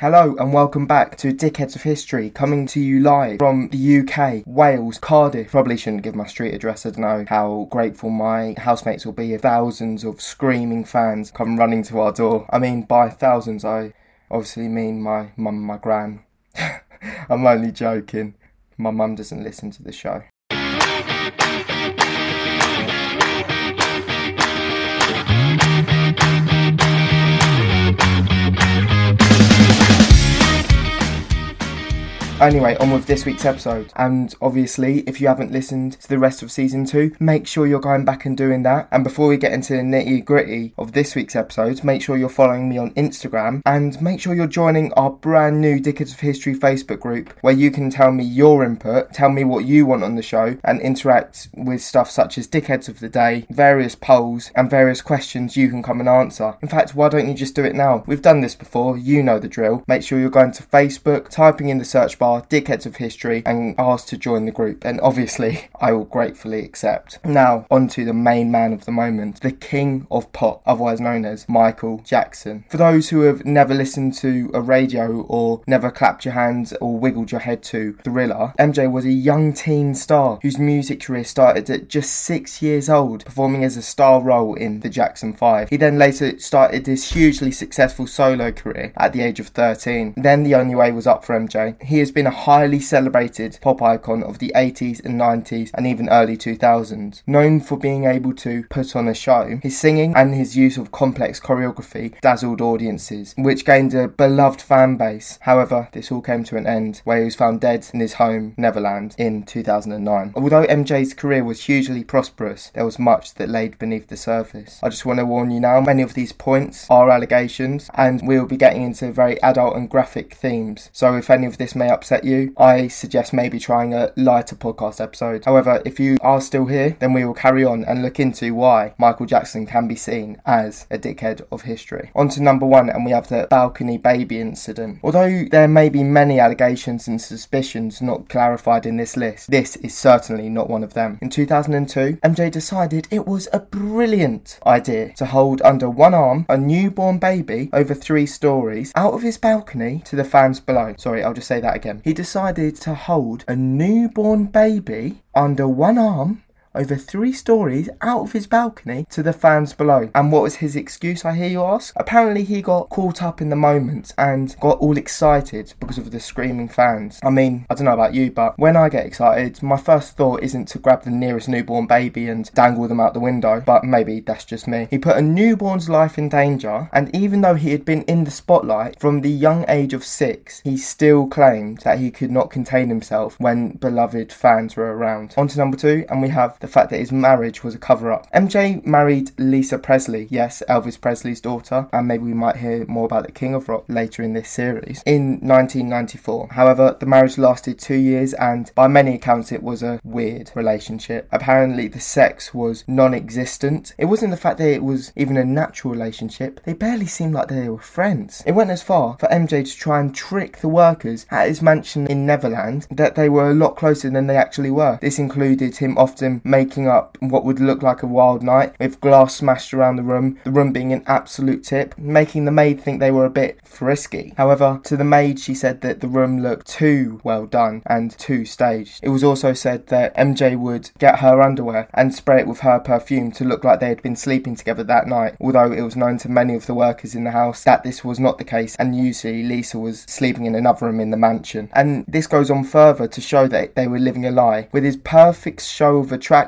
Hello and welcome back to Dickheads of History, coming to you live from the UK, Wales, Cardiff. Probably shouldn't give my street address, I don't know how grateful my housemates will be if thousands of screaming fans come running to our door. I mean, by thousands, I obviously mean my mum and my gran. I'm only joking. My mum doesn't listen to the show. Anyway, on with this week's episode. And obviously, if you haven't listened to the rest of season two, make sure you're going back and doing that. And before we get into the nitty gritty of this week's episode, make sure you're following me on Instagram and make sure you're joining our brand new Dickheads of History Facebook group where you can tell me your input, tell me what you want on the show, and interact with stuff such as Dickheads of the Day, various polls, and various questions you can come and answer. In fact, why don't you just do it now? We've done this before, you know the drill. Make sure you're going to Facebook, typing in the search bar Dickheads of History and asked to join the group. And obviously, I will gratefully accept. Now, on to the main man of the moment, the king of pop, otherwise known as Michael Jackson. For those who have never listened to a radio or never clapped your hands or wiggled your head to Thriller, MJ was a young teen star whose music career started at just six years old, performing as a star role in the Jackson 5. He then later started his hugely successful solo career at the age of 13. Then the only way was up for MJ. He has been a highly celebrated pop icon of the 80s and 90s and even early 2000s. Known for being able to put on a show, his singing and his use of complex choreography dazzled audiences, which gained a beloved fan base. However, this all came to an end where he was found dead in his home, Neverland, in 2009. Although MJ's career was hugely prosperous, there was much that laid beneath the surface. I just want to warn you now, many of these points are allegations, and we will be getting into very adult and graphic themes. So if any of this may upset you, I suggest maybe trying a lighter podcast episode. However, if you are still here, then we will carry on and look into why Michael Jackson can be seen as a dickhead of history. On to number one, and we have the balcony baby incident. Although there may be many allegations and suspicions not clarified in this list, this is certainly not one of them. In 2002, MJ decided it was a brilliant idea to hold under one arm a newborn baby over three stories out of his balcony to the fans below. Sorry, I'll just say that again he decided to hold a newborn baby under one arm over three stories out of his balcony to the fans below. And what was his excuse, I hear you ask? Apparently, he got caught up in the moment and got all excited because of the screaming fans. I mean, I don't know about you, but when I get excited, my first thought isn't to grab the nearest newborn baby and dangle them out the window, but maybe that's just me. He put a newborn's life in danger, and even though he had been in the spotlight from the young age of six, he still claimed that he could not contain himself when beloved fans were around. On to number two, and we have the fact that his marriage was a cover up. MJ married Lisa Presley, yes, Elvis Presley's daughter, and maybe we might hear more about the King of Rock later in this series, in 1994. However, the marriage lasted two years, and by many accounts, it was a weird relationship. Apparently, the sex was non existent. It wasn't the fact that it was even a natural relationship, they barely seemed like they were friends. It went as far for MJ to try and trick the workers at his mansion in Neverland that they were a lot closer than they actually were. This included him often making up what would look like a wild night with glass smashed around the room, the room being an absolute tip, making the maid think they were a bit frisky. However, to the maid, she said that the room looked too well done and too staged. It was also said that MJ would get her underwear and spray it with her perfume to look like they had been sleeping together that night, although it was known to many of the workers in the house that this was not the case, and usually Lisa was sleeping in another room in the mansion. And this goes on further to show that they were living a lie, with his perfect show of attraction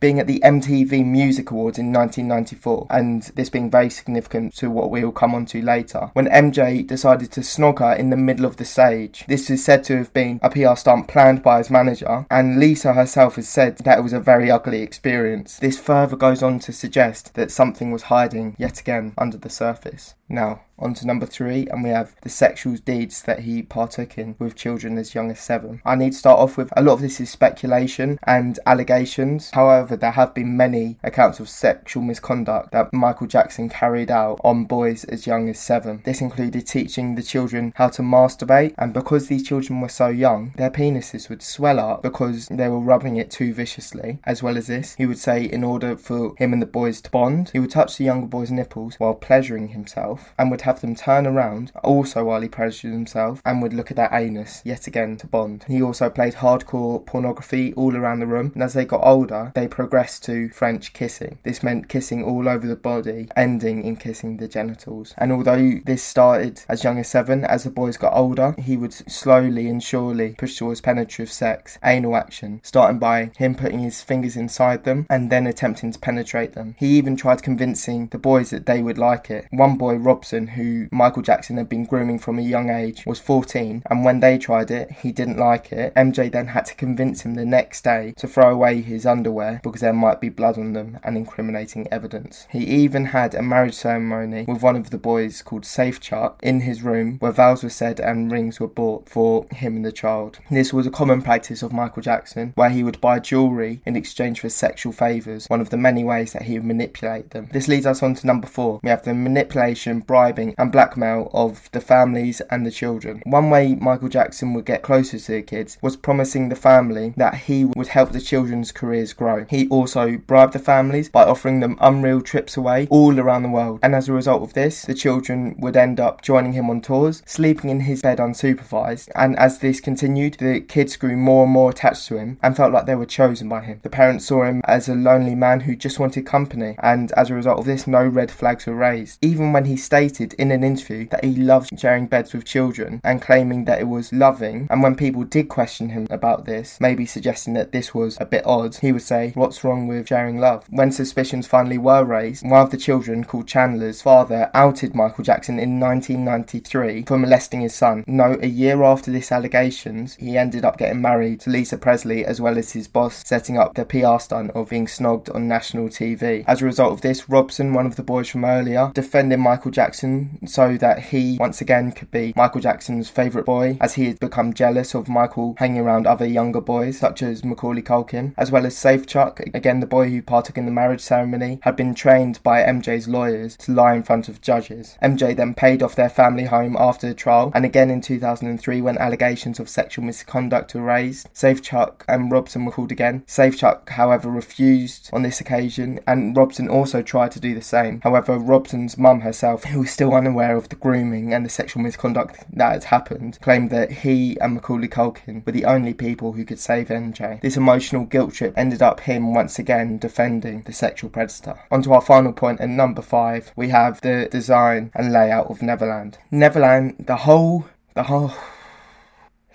being at the MTV Music Awards in 1994, and this being very significant to what we will come on to later, when MJ decided to snog her in the middle of the stage. This is said to have been a PR stunt planned by his manager, and Lisa herself has said that it was a very ugly experience. This further goes on to suggest that something was hiding yet again under the surface. Now, on to number three, and we have the sexual deeds that he partook in with children as young as seven. I need to start off with a lot of this is speculation and allegations. However, there have been many accounts of sexual misconduct that Michael Jackson carried out on boys as young as seven. This included teaching the children how to masturbate, and because these children were so young, their penises would swell up because they were rubbing it too viciously. As well as this, he would say in order for him and the boys to bond, he would touch the younger boy's nipples while pleasuring himself and would have them turn around, also while he pressured himself, and would look at their anus yet again to bond. He also played hardcore pornography all around the room, and as they got older, they progressed to French kissing. This meant kissing all over the body, ending in kissing the genitals. And although this started as young as seven, as the boys got older, he would slowly and surely push towards penetrative sex, anal action, starting by him putting his fingers inside them and then attempting to penetrate them. He even tried convincing the boys that they would like it. One boy, Robson, who Michael Jackson had been grooming from a young age, was 14, and when they tried it, he didn't like it. MJ then had to convince him the next day to throw away his underwear because there might be blood on them and incriminating evidence. He even had a marriage ceremony with one of the boys called Safechuck in his room where vows were said and rings were bought for him and the child. This was a common practice of Michael Jackson where he would buy jewellery in exchange for sexual favours, one of the many ways that he would manipulate them. This leads us on to number four. We have the manipulation, bribing, and blackmail of the families and the children. One way Michael Jackson would get closer to the kids was promising the family that he would help the children's careers grow. He also bribed the families by offering them unreal trips away all around the world, and as a result of this, the children would end up joining him on tours, sleeping in his bed unsupervised, and as this continued, the kids grew more and more attached to him and felt like they were chosen by him. The parents saw him as a lonely man who just wanted company, and as a result of this, no red flags were raised. Even when he stated in an interview that he loved sharing beds with children and claiming that it was loving, and when people did question him about this, maybe suggesting that this was a bit odd, he would say, What's wrong with sharing love? When suspicions finally were raised, one of the children, called Chandler's father, outed Michael Jackson in 1993 for molesting his son. No, a year after this allegations, he ended up getting married to Lisa Presley as well as his boss, setting up the PR stunt of being snogged on national TV. As a result of this, Robson, one of the boys from earlier, defended Michael Jackson so that he once again could be Michael Jackson's favourite boy, as he had become jealous of Michael hanging around other younger boys, such as Macaulay Culkin, as well as Safechuck, again the boy who partook in the marriage ceremony, had been trained by MJ's lawyers to lie in front of judges. MJ then paid off their family home after the trial, and again in 2003 when allegations of sexual misconduct were raised, Safechuck and Robson were called again. Safechuck, however, refused on this occasion, and Robson also tried to do the same. However, Robson's mum herself, who was still unaware of the grooming and the sexual misconduct that had happened, claimed that he and Macaulay Culkin were the only people who could save MJ. This emotional guilt trip ended up him once again defending the sexual predator. On to our final point, at number five, we have the design and layout of Neverland. Neverland, the whole, the whole.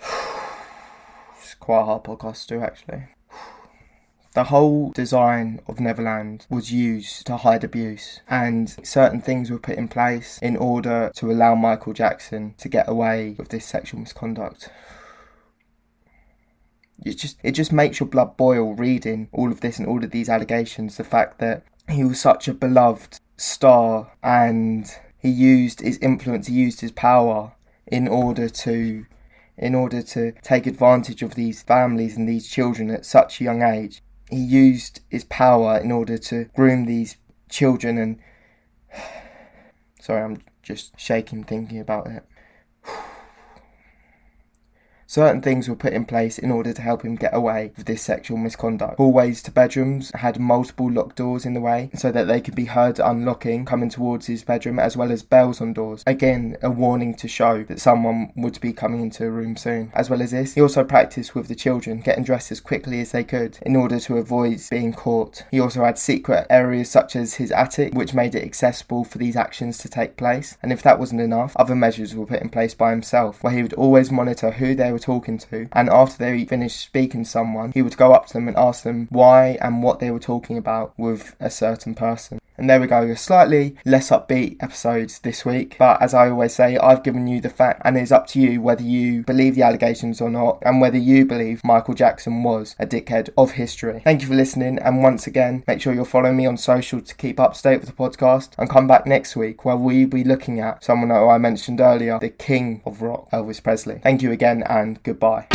it's quite a hard podcast to do, actually. The whole design of Neverland was used to hide abuse, and certain things were put in place in order to allow Michael Jackson to get away with this sexual misconduct. It just it just makes your blood boil reading all of this and all of these allegations. The fact that he was such a beloved star and he used his influence, he used his power in order to in order to take advantage of these families and these children at such a young age he used his power in order to groom these children and sorry i'm just shaking thinking about it Certain things were put in place in order to help him get away with this sexual misconduct. Hallways to bedrooms had multiple locked doors in the way so that they could be heard unlocking coming towards his bedroom, as well as bells on doors. Again, a warning to show that someone would be coming into a room soon. As well as this, he also practiced with the children, getting dressed as quickly as they could in order to avoid being caught. He also had secret areas such as his attic, which made it accessible for these actions to take place. And if that wasn't enough, other measures were put in place by himself, where he would always monitor who they were talking to, and after they finished speaking to someone, he would go up to them and ask them why and what they were talking about with a certain person. And there we go, a slightly less upbeat episode this week. But as I always say, I've given you the fact, and it's up to you whether you believe the allegations or not, and whether you believe Michael Jackson was a dickhead of history. Thank you for listening, and once again, make sure you're following me on social to keep up to date with the podcast. And come back next week where we'll be looking at someone who I mentioned earlier, the king of rock, Elvis Presley. Thank you again, and goodbye.